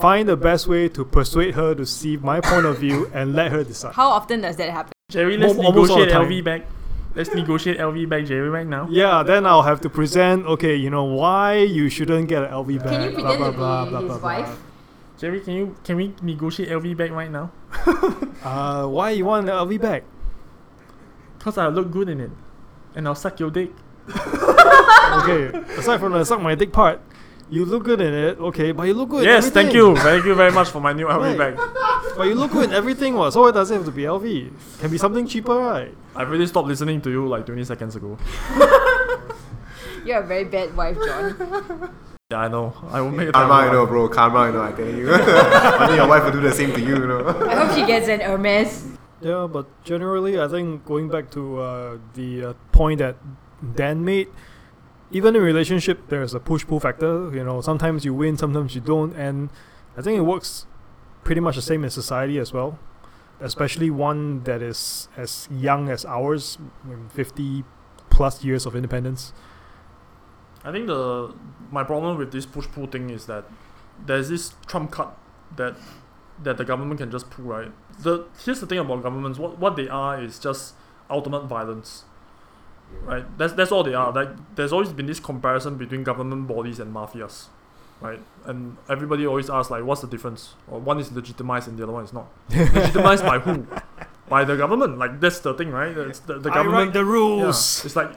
find the best way to persuade her to see my point of view and let her decide. How often does that happen? Jerry, let's Al- almost all the negotiate. LV back. Let's negotiate LV back, Jerry, right now. Yeah, then I'll have to present. Okay, you know why you shouldn't get an LV bag. Can you blah, pretend blah, to blah, be blah, his blah, blah. wife? Jerry, can you can we negotiate LV back right now? Uh, why you want an LV bag? Cause I look good in it, and I'll suck your dick. Okay, aside from the suck my dick part, you look good in it. Okay, but you look good. in yes, thank you, thank you very much for my new LV Right. bag. But you look good in everything. What? So why does it have to be LV? Can be something cheaper, right? I really stopped listening to you like 20 seconds ago. You're a very bad wife, John. Yeah, I know. I will make a Karma, you know, bro. Karma, you know, I tell you. I think your wife will do the same to you, you know. I hope she gets an Hermes. Yeah, but generally, I think going back to uh, the uh, point that Dan made, even in relationship, there's a push-pull factor. You know, sometimes you win, sometimes you don't, and I think it works pretty much the same in society as well. Especially one that is as young as ours, 50 plus years of independence. I think the my problem with this push pull thing is that there's this trump card that that the government can just pull right. The here's the thing about governments. What what they are is just ultimate violence. Right? That's that's all they are. Like there's always been this comparison between government bodies and mafias. Right? And everybody always asks like what's the difference? Or one is legitimized and the other one is not. legitimized by who? By the government. Like that's the thing, right? It's the, the government the yeah, rules. it's like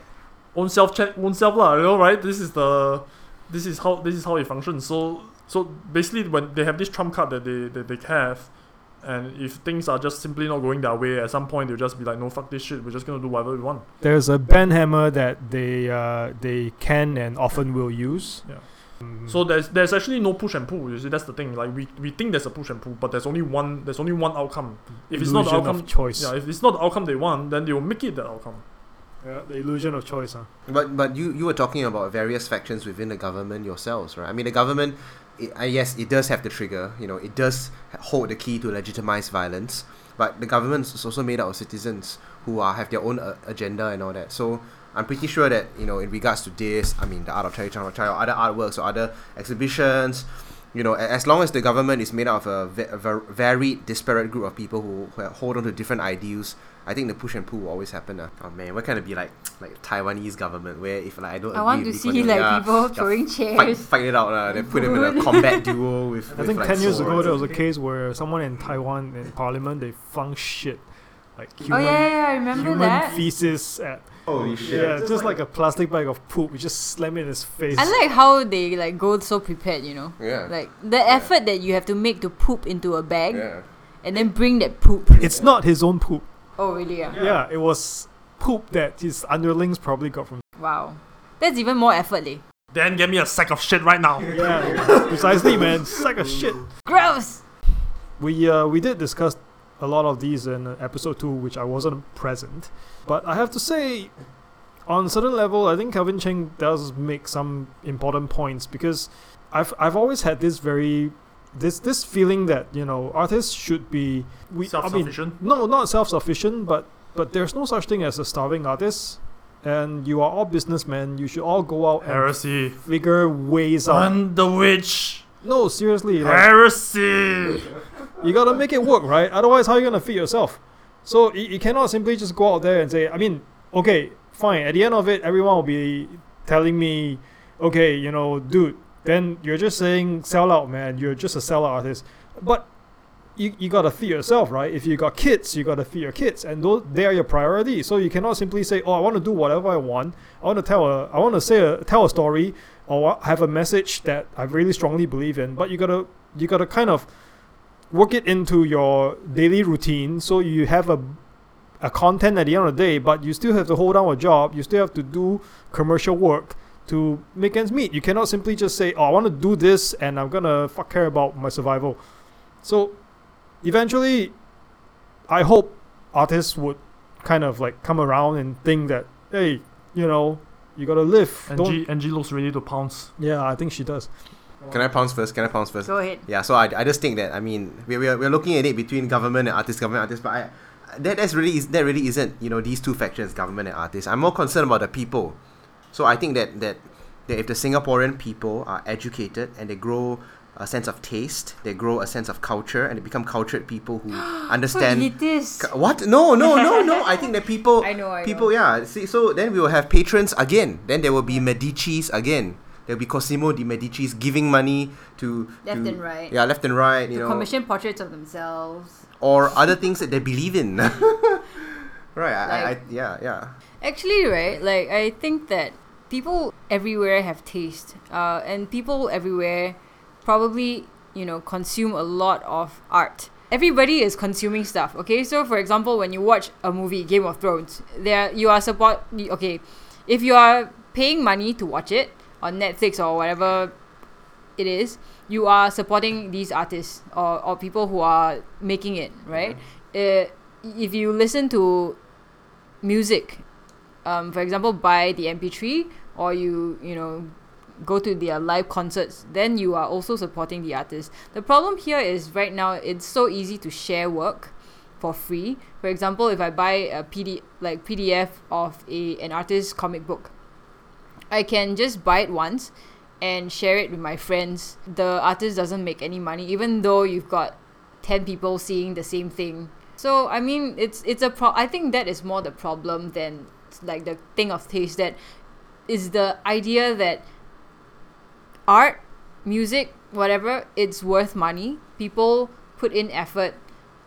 own self check own self lah, you know, right? This is the this is how this is how it functions. So so basically when they have this trump card that they that they have and if things are just simply not going their way, at some point they'll just be like, no fuck this shit, we're just gonna do whatever we want. There's a band hammer that they uh, they can and often will use. Yeah. Mm. So there's there's actually no push and pull. You see, that's the thing. Like we, we think there's a push and pull, but there's only one there's only one outcome. If it's not the Illusion outcome, of choice. yeah, if it's not the outcome they want, then they will make it the outcome. Yeah, the illusion of choice. Huh? But but you, you were talking about various factions within the government yourselves, right? I mean, the government, it, yes, it does have the trigger. You know, it does hold the key to legitimize violence. But the government is also made up of citizens who are have their own uh, agenda and all that. So I'm pretty sure that you know, in regards to this, I mean, the art of Charlie Chan or other artworks or other exhibitions. You know, as long as the government is made up of a, va- a varied, disparate group of people who hold on to different ideals, I think the push and pull will always happen. Uh. Oh man, what kind of be like like Taiwanese government where if like I don't I agree want to see Kuan Yew, like yeah, people yeah, throwing fight, chairs. fight it out. Uh, they put him in a combat duel with. I with, think like, ten years ago there was a case where someone in Taiwan in Parliament they flung shit, like human, oh yeah, yeah, yeah, I remember human that. feces at Holy shit! yeah, just like a plastic bag of poop. You just slam it in his face. I like how they like go so prepared, you know. Yeah. Like the effort that you have to make to poop into a bag yeah. and then bring that poop. it's not his own poop. Oh really? Yeah. Yeah, it was poop that his underlings probably got from. Wow. That's even more effort, leh. Then give me a sack of shit right now. Yeah, precisely, man. Sack of shit. Gross. We uh, we did discuss a lot of these in uh, episode two, which I wasn't present. But I have to say, on a certain level, I think Calvin Cheng does make some important points because I've I've always had this very this this feeling that you know artists should be we I mean no not self sufficient but but there's no such thing as a starving artist. And you are all businessmen. You should all go out and figure ways out. On the witch. No, seriously, like, Heresy. you gotta make it work, right? Otherwise, how are you gonna feed yourself? So you, you cannot simply just go out there and say, I mean, okay, fine. At the end of it, everyone will be telling me, okay, you know, dude, then you're just saying sell out, man. You're just a sellout artist. But you, you gotta feed yourself, right? If you got kids, you gotta feed your kids, and those they are your priority. So you cannot simply say, "Oh, I want to do whatever I want. I want to tell a, I want to say a, tell a story, or have a message that I really strongly believe in." But you gotta you gotta kind of work it into your daily routine, so you have a a content at the end of the day. But you still have to hold down a job. You still have to do commercial work to make ends meet. You cannot simply just say, "Oh, I want to do this, and I'm gonna fuck care about my survival." So eventually, I hope artists would kind of like come around and think that, hey, you know, you gotta live. Don't, Angie, Angie looks ready to pounce. yeah, I think she does. Can I pounce first? Can I pounce first? Go ahead. Yeah, so I, I just think that I mean we we're, we're looking at it between government and artists, government and artists, but I that that's really is that really isn't you know these two factions, government and artists. I'm more concerned about the people. So I think that that, that if the Singaporean people are educated and they grow a sense of taste, they grow a sense of culture, and they become cultured people who understand. Cu- What? No, no, no, no. I think that people, I know, I people, know. yeah. See, so then we will have patrons again. Then there will be Medici's again. There'll be Cosimo di Medici's giving money to Left to- and right. Yeah, left and right. You to know, commission portraits of themselves. or other things that they believe in. right. I, I, I, yeah, yeah. Actually, right, like I think that people everywhere have taste, uh, and people everywhere probably you know consume a lot of art. Everybody is consuming stuff. Okay, so for example, when you watch a movie, Game of Thrones, there you are support. Okay, if you are paying money to watch it on Netflix or whatever it is, you are supporting these artists or, or people who are making it, right? Uh, if you listen to music um, for example, buy the MP3 or you you know go to their live concerts, then you are also supporting the artist. The problem here is right now it's so easy to share work for free. For example, if I buy a PD like PDF of a an artist's comic book, I can just buy it once and share it with my friends. The artist doesn't make any money, even though you've got ten people seeing the same thing. So I mean, it's it's a pro. I think that is more the problem than like the thing of taste. That is the idea that art, music, whatever, it's worth money. People put in effort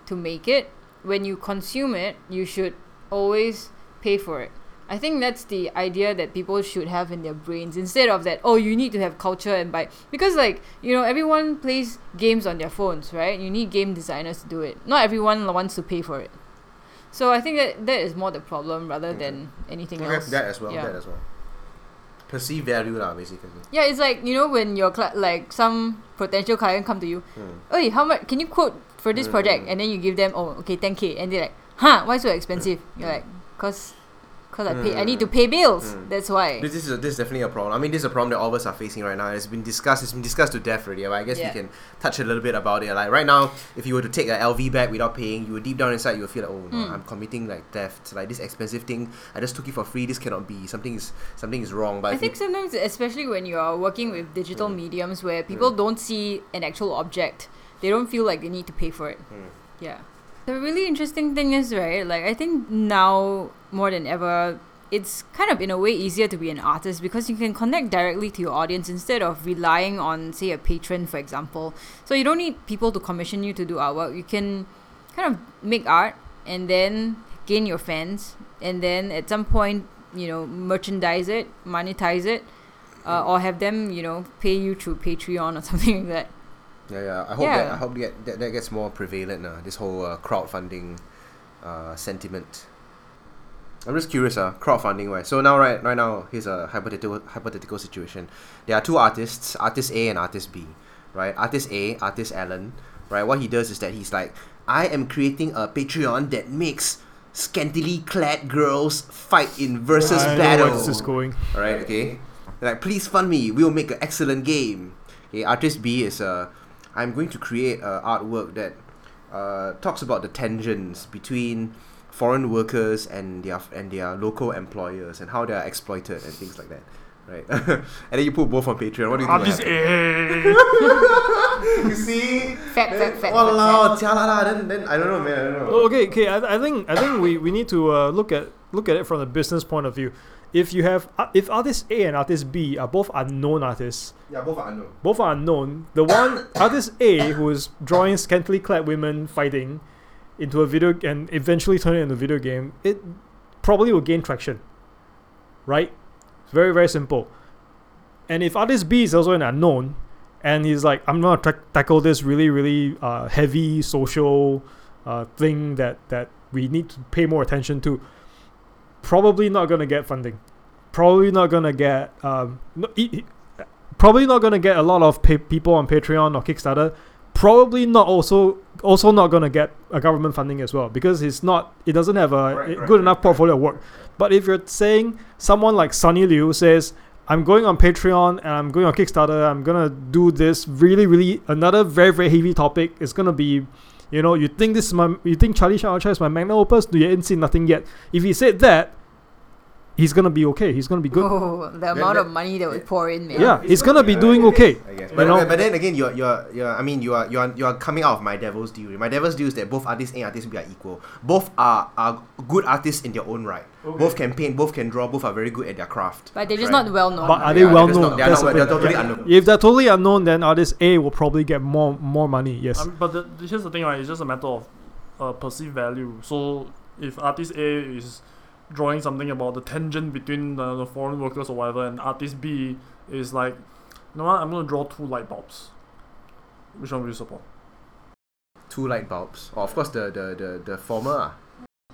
to make it. When you consume it, you should always pay for it. I think that's the idea that people should have in their brains instead of that, oh, you need to have culture and buy. Because, like, you know, everyone plays games on their phones, right? You need game designers to do it. Not everyone wants to pay for it. So I think that that is more the problem rather than anything Okay, else. that as well. Yeah. That as well. Perceived value, lah, basically. Yeah, it's like you know when your cli- like some potential client come to you, Hmm. hey, how much can you quote for this project? Mm. And then you give them, oh, okay, ten k, and they're like, huh, why so expensive? You're like, cause, cause I pay, I need to pay bills. Mm. That's why. This, this is a, this is definitely a problem. I mean, this is a problem that all of us are facing right now. It's been discussed. It's been discussed to death already. But I guess Yeah. we can touch a little bit about it. Like right now, if you were to take an LV bag without paying, you would deep down inside you would feel like, oh no, Mm. I'm committing like theft. Like this expensive thing, I just took it for free. This cannot be. Something is something is wrong. But I think sometimes, especially when you are working with digital Mm. mediums where people don't see an actual object, they don't feel like they need to pay for it. Mm. Yeah. The really interesting thing is, right, like I think now more than ever, it's kind of in a way easier to be an artist because you can connect directly to your audience instead of relying on, say, a patron, for example. So you don't need people to commission you to do artwork. You can kind of make art and then gain your fans, and then at some point, you know, merchandise it, monetize it, uh, or have them, you know, pay you through Patreon or something like that. Yeah, yeah. I hope Yeah. that I hope that, that that gets more prevalent. Uh, this whole uh, crowdfunding uh, sentiment. I'm just curious. Uh, crowdfunding, right? So now, right, right now, here's a hypothetical hypothetical situation. There are two artists, artist A and artist B, right? Artist A, artist Alan, right? What he does is that he's like, I am creating a Patreon that makes scantily clad girls fight in versus I know battle. where this is going. Alright, okay. Like, please fund me. We'll make an excellent game. Okay, artist B is uh, I'm going to create a artwork that uh, talks about the tensions between foreign workers and their and their local employers and how they are exploited and things like that. right? and then you put both on Patreon. What do you think? Artist will A. happen? you see? Fat, fat, fat, fat, Walao, fat. jialat lah. Then, then I don't know, man. I don't know. Oh, okay, okay. I, I think I think we, we need to uh, look at look at it from the business point of view. If you have uh, if artist A and artist B are both unknown artists, Yeah, both are unknown. both are unknown. The one artist A who is drawing scantily clad women fighting into a video and eventually turn it into a video game, it probably will gain traction. Right? It's very very simple. And if artist B is also an unknown, and he's like, I'm gonna tra- tackle this really really uh, heavy social uh, thing that that we need to pay more attention to, probably not gonna get funding. Probably not gonna get um, no, probably not gonna get a lot of pa- people on Patreon or Kickstarter. Probably not also also not gonna get a government funding as well because it's not it doesn't have a correct, good enough correct, portfolio of work. But if you're saying someone like Sonny Liew says, I'm going on Patreon and I'm going on Kickstarter, I'm gonna do this really, really another very, very heavy topic. It's gonna be you know, you think this is my you think Charlie Chan Hock Chye is my magnum opus? Do you ain't seen nothing yet. If he said that, he's gonna be okay. He's gonna be good. Oh, the amount that- of money that we pour in, man. Yeah, he's gonna be doing okay. I guess. You But, know? but then again, you're you're you're. I mean, you are you are you are coming out of my devil's due. My devil's due is that both artists A and artist B are equal. Both are are good artists in their own right. Both can paint. Both can draw. Both are very good at their craft. But they're just Right. not well known. But are they they're well just known? not- they're That's not- they're totally Yeah. unknown. If they're totally unknown, then artist A will probably get more more money. Yes. Um, but the, here's the thing, right? It's just a matter of uh, perceived value. So if artist A is drawing something about the tangent between the, the foreign workers or whatever, and artist B is like, you know what? I'm gonna draw two light bulbs. Which one will you support? Two light bulbs. Or of course the the the, the former. ah.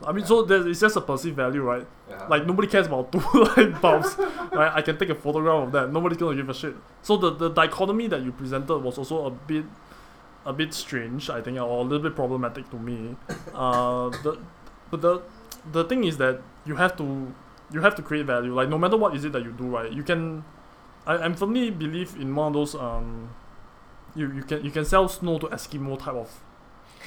I mean, so there's, it's just a perceived value, right? Yeah. Like nobody cares about two light bulbs, right? I can take a photograph of that. Nobody's gonna give a shit. So the, the dichotomy that you presented was also a bit, a bit strange, I think, or a little bit problematic to me. Uh, the, but the, the thing is that you have to, you have to create value. Like no matter what is it that you do, right? You can, I, I firmly believe in one of those um, you, you can you can sell snow to Eskimo type of,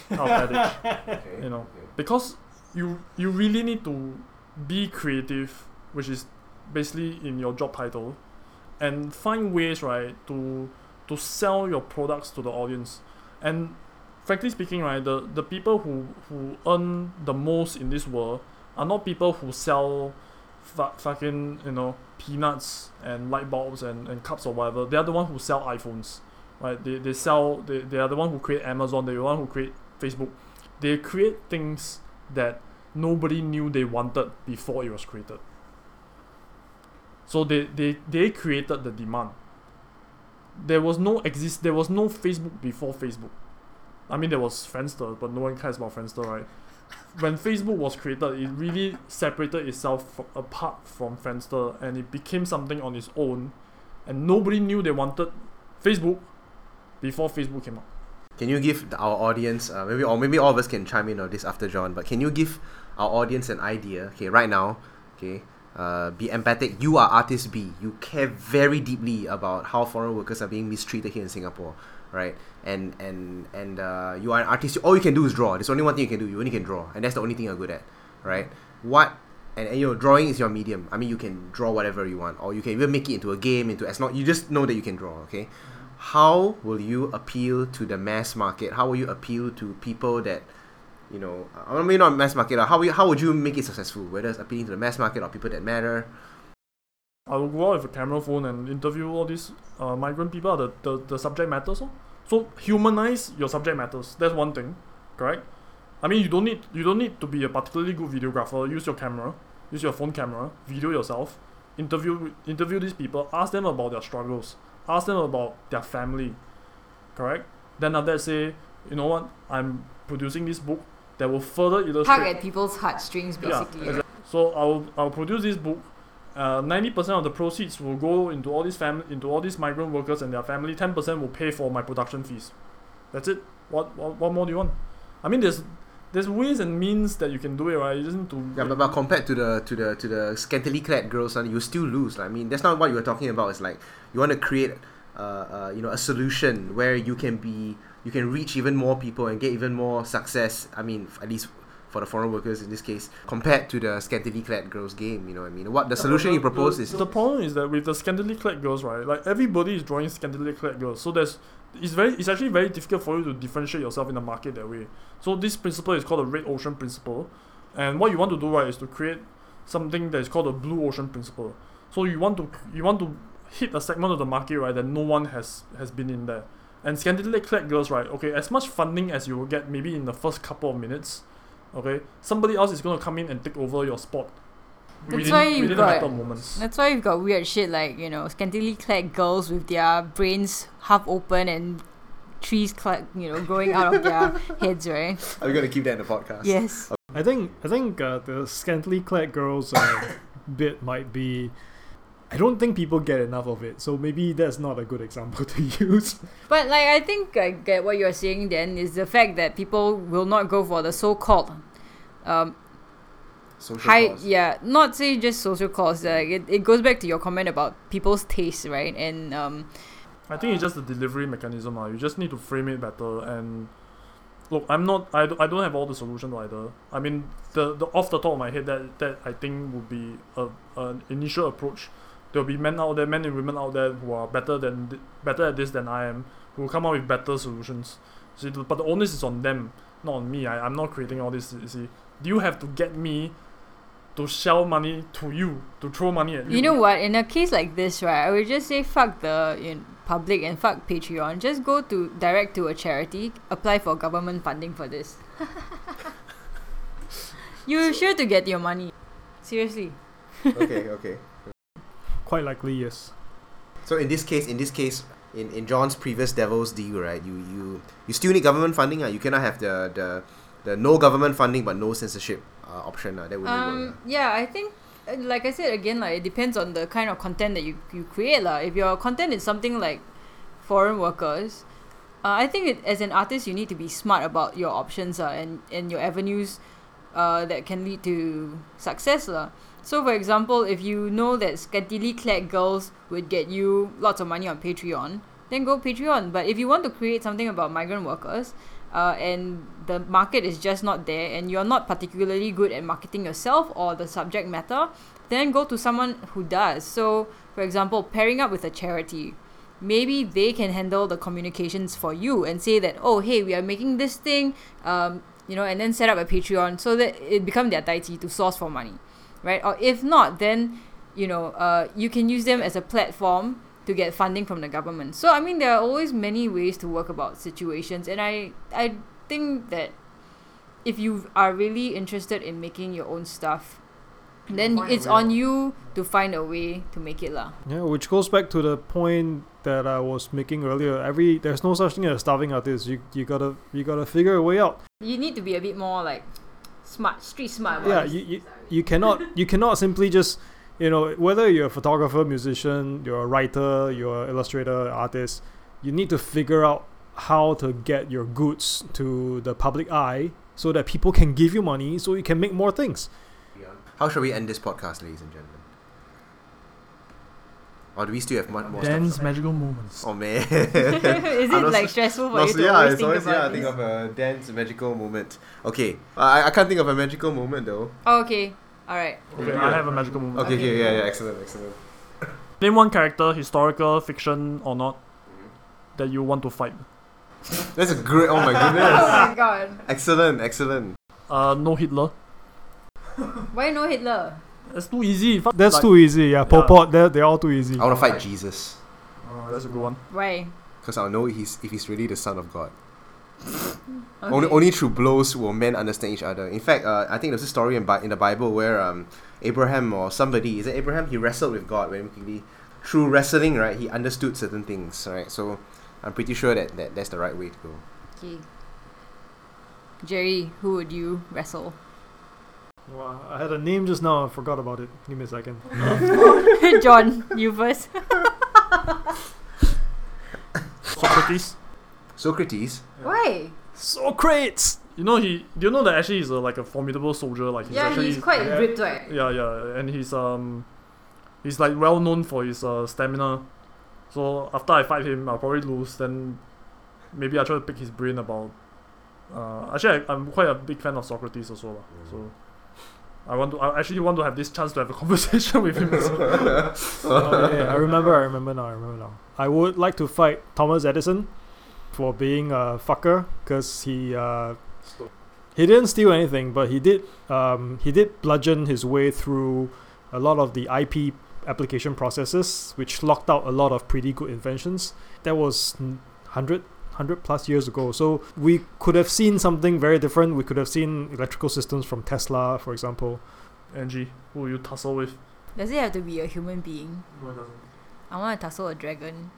type of adage Okay. you know okay. because you you really need to be creative which is basically in your job title and find ways right to to sell your products to the audience and frankly speaking right the the people who who earn the most in this world are not people who sell fu- fucking you know peanuts and light bulbs and, and cups or whatever they are the one who sell iphones right they, they sell they, they are the one who create amazon they're the one who create facebook they create things that nobody knew they wanted before it was created. So they, they, they created the demand. There was no exist there was no Facebook before Facebook. I mean there was Friendster, but no one cares about Friendster, right? When Facebook was created, it really separated itself fro- apart from Friendster and it became something on its own and nobody knew they wanted Facebook before Facebook came out. Can you give our audience, uh, maybe or maybe all of us can chime in on this after John, but can you give our audience an idea? Okay, right now, okay, uh, be empathic. You are artist B. You care very deeply about how foreign workers are being mistreated here in Singapore, right? And and and uh, you are an artist. All you can do is draw. There's only one thing you can do. You only can draw, and that's the only thing you're good at, right? What and, and you know, drawing is your medium. I mean, you can draw whatever you want, or you can even make it into a game, into as long you just know that you can draw. Okay, how will you appeal to the mass market? How will you appeal to people that, you know, I mean not mass market. uh, How you, how would you make it successful? Whether it's appealing to the mass market or people that matter. I will go out with a camera phone and interview all these uh, migrant people. The, the, the subject matters. oh. So humanize your subject matters. That's one thing, correct? I mean, you don't need you don't need to be a particularly good videographer. Use your camera, use your phone camera, video yourself, interview interview these people. Ask them about their struggles. Ask them about their family, correct? Then after that, say, you know what? I'm producing this book that will further illustrate. Tug at people's heartstrings, basically. Yeah, exactly. So I'll I'll produce this book. Uh, Ninety percent of the proceeds will go into all these fam- into all these migrant workers and their family. Ten percent will pay for my production fees. That's it. What, what what more do you want? I mean, there's there's ways and means that you can do it, right? You just need to. Yeah, but, but compared to the to the to the scantily clad girls, uh, you still lose. I mean, that's not what you were talking about. It's like you want to create, uh, uh, you know, a solution where you can be, you can reach even more people and get even more success. I mean, at least for the foreign workers in this case compared to the scantily clad girls game. You know what I mean? What the solution you propose is the problem is that with the scantily clad girls, right? Like everybody is drawing scantily clad girls, so there's it's very it's actually very difficult for you to differentiate yourself in the market that way. So this principle is called the red ocean principle, and what you want to do right is to create something that is called the blue ocean principle. So you want to you want to hit a segment of the market right that no one has has been in there. And scantily clad girls, right? Okay, as much funding as you will get maybe in the first couple of minutes, okay, somebody else is gonna come in and take over your spot. That's within, why you've within got- moments. That's why you've got weird shit like, you know, scantily clad girls with their brains half open and trees clad, you know, growing out of their heads, right? Are we gonna keep that in the podcast? Yes. I think I think uh, the scantily clad girls uh, bit might be. I don't think people get enough of it, so maybe that's not a good example to use. But like I think I get what you're saying then is the fact that people will not go for the so called um Social high cause. yeah, not say just social cause. Like it, it goes back to your comment about people's taste, right? And um I think it's just the delivery mechanism. Uh. You just need to frame it better. And look, I'm not. I, do, I don't have all the solutions either. I mean, the, the off the top of my head, that that I think would be a an initial approach. There'll be men out there, men and women out there who are better than better at this than I am, who will come up with better solutions. See, but the onus is on them, not on me. I, I'm not creating all this. You see, you have to get me to shell money to you, to throw money at you. you know what, in a case like this, right, I would just say fuck the you know, public and fuck Patreon. Just go to direct to a charity, apply for government funding for this. You're sure to get your money. Seriously. okay, okay. Quite likely, yes. So in this case, in this case, in, in John's previous Devil's deal, right? You you you still need government funding. Uh. You cannot have the the, the no government funding but no censorship uh, option. Uh. That would Um, work. yeah, I think, uh, like I said again, like it depends on the kind of content that you, you create, lah. If your content is something like foreign workers, uh, I think it, as an artist you need to be smart about your options, uh, and and your avenues, uh, that can lead to success, lah. So, for example, if you know that scantily clad girls would get you lots of money on Patreon, then go Patreon. But if you want to create something about migrant workers, uh, and the market is just not there, and you're not particularly good at marketing yourself or the subject matter, then go to someone who does. So, for example, pairing up with a charity. Maybe they can handle the communications for you and say that, oh, hey, we are making this thing, um, you know, and then set up a Patreon so that it become their daiji to source for money, right? Or if not, then, you know, uh, you can use them as a platform to get funding from the government. So I mean, there are always many ways to work about situations, and I I think that if you are really interested in making your own stuff, then it's on you to find a way to make it lah. Yeah, which goes back to the point that I was making earlier. Every there's no such thing as starving artists. You you gotta you gotta figure a way out. You need to be a bit more like smart, street smart. About Yeah, you, you you cannot you cannot simply just you know whether you're a photographer, musician, you're a writer, you're an illustrator, artist. You need to figure out how to get your goods to the public eye so that people can give you money so you can make more things. How shall we end this podcast, ladies and gentlemen? Or do we still have much more Dan's stuff? magical moments. Oh man. is it I'm like stressful for you to yeah, always it's think always about yeah. I this? think of a dance magical moment. Okay, I I can't think of a magical moment though. Oh, okay, all right. Okay, I have a magical moment. Okay, okay, Okay. yeah, yeah, excellent, excellent. Name one character, historical, fiction, or not, that you want to fight. That's a great. Oh my goodness. Oh my god! excellent, excellent. Uh, no Hitler. Why no Hitler? That's too easy. Fuck, That's like- too easy. Yeah, Pol Yeah. Pot, they're, they're all too easy. I want to fight Jesus Oh, that's a good one. Why? because I'll know he's if he's really the son of God. Okay. Only only through blows will men understand each other. In fact, uh, I think there's a story in, Bi- in the Bible where um, Abraham or somebody is it Abraham? He wrestled with God when he through wrestling, right? He understood certain things, right? So I'm pretty sure that, that that's the right way to go. Okay. Jerry, who would you wrestle? Wow, I had a name just now. I forgot about it. Give me a second. John, you first. Socrates. Socrates. Why? Socrates. You know he. Do you know that actually he's a, like a formidable soldier? Like he's yeah, actually. he's quite yeah. ripped, right? Yeah, yeah, and he's um, he's like well known for his uh, stamina. So after I fight him, I'll probably lose. Then maybe I try to pick his brain about Uh, actually, I, I'm quite a big fan of Socrates also. lah. So I want to. I actually want to have this chance to have a conversation with him. as well. Oh, yeah, yeah, I remember. I remember now. I remember now. I would like to fight Thomas Edison for being a fucker because he uh, he didn't steal anything, but he did um, he did bludgeon his way through a lot of the IP application processes, which locked out a lot of pretty good inventions. That was n- 100, 100 plus years ago. So we could have seen something very different. We could have seen electrical systems from Tesla, for example. Angie, who will you tussle with? Does it have to be a human being? No, it doesn't. I want to tussle a dragon.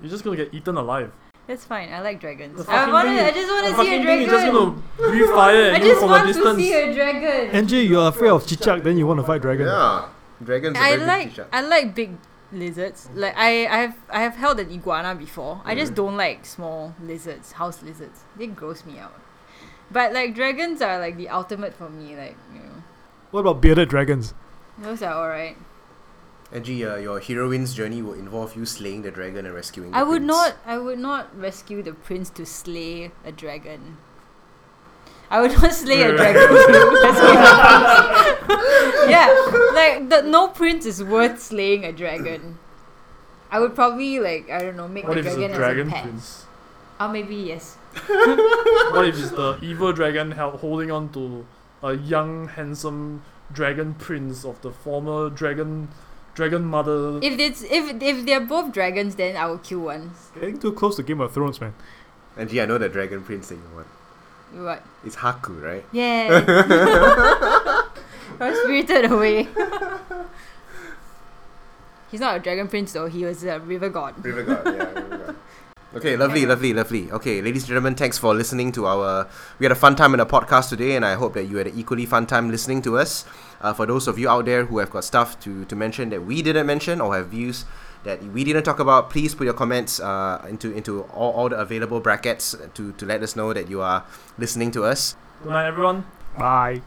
You're just gonna get eaten alive. That's fine. I like dragons. I fucking want thing to. I just want to see fucking a thing is just dragon. gonna breathe fire I at you just from a want to distance. see a dragon. Angie, you're afraid of Chichak, then you want to fight dragon. Yeah, dragons. are I very good like teacher. I like big lizards. Like I, I have I have held an iguana before. I just Mm. don't like small lizards, house lizards. They gross me out. But like dragons are like the ultimate for me. Like you know, What about bearded dragons? those are alright. Angie, uh, your heroine's journey will involve you slaying the dragon and rescuing. The I would prince. not I would not rescue the prince to slay a dragon. I would not slay a dragon to rescue the prince. yeah, like the no prince is worth slaying a dragon. I would probably like I don't know make What the if it's dragon as a pet. prince? Or maybe yes. What if it's the evil dragon held, holding on to a young, handsome dragon prince of the former dragon dragon mother? If it's if if they're both dragons, then I will kill one. Getting too close to Game of Thrones, man. Angie, I know the dragon prince that you want. What? It's Haku, right? Yeah. I was spirited away. He's not a dragon prince though. He was a river god. River God, yeah, River God. Okay, lovely, lovely, lovely. Okay, ladies and gentlemen, thanks for listening to our. We had a fun time in the podcast today, and I hope that you had an equally fun time listening to us. Uh, for those of you out there who have got stuff to, to mention that we didn't mention or have views that we didn't talk about, please put your comments uh, into into all, all the available brackets to, to let us know that you are listening to us. Good night, everyone. Bye.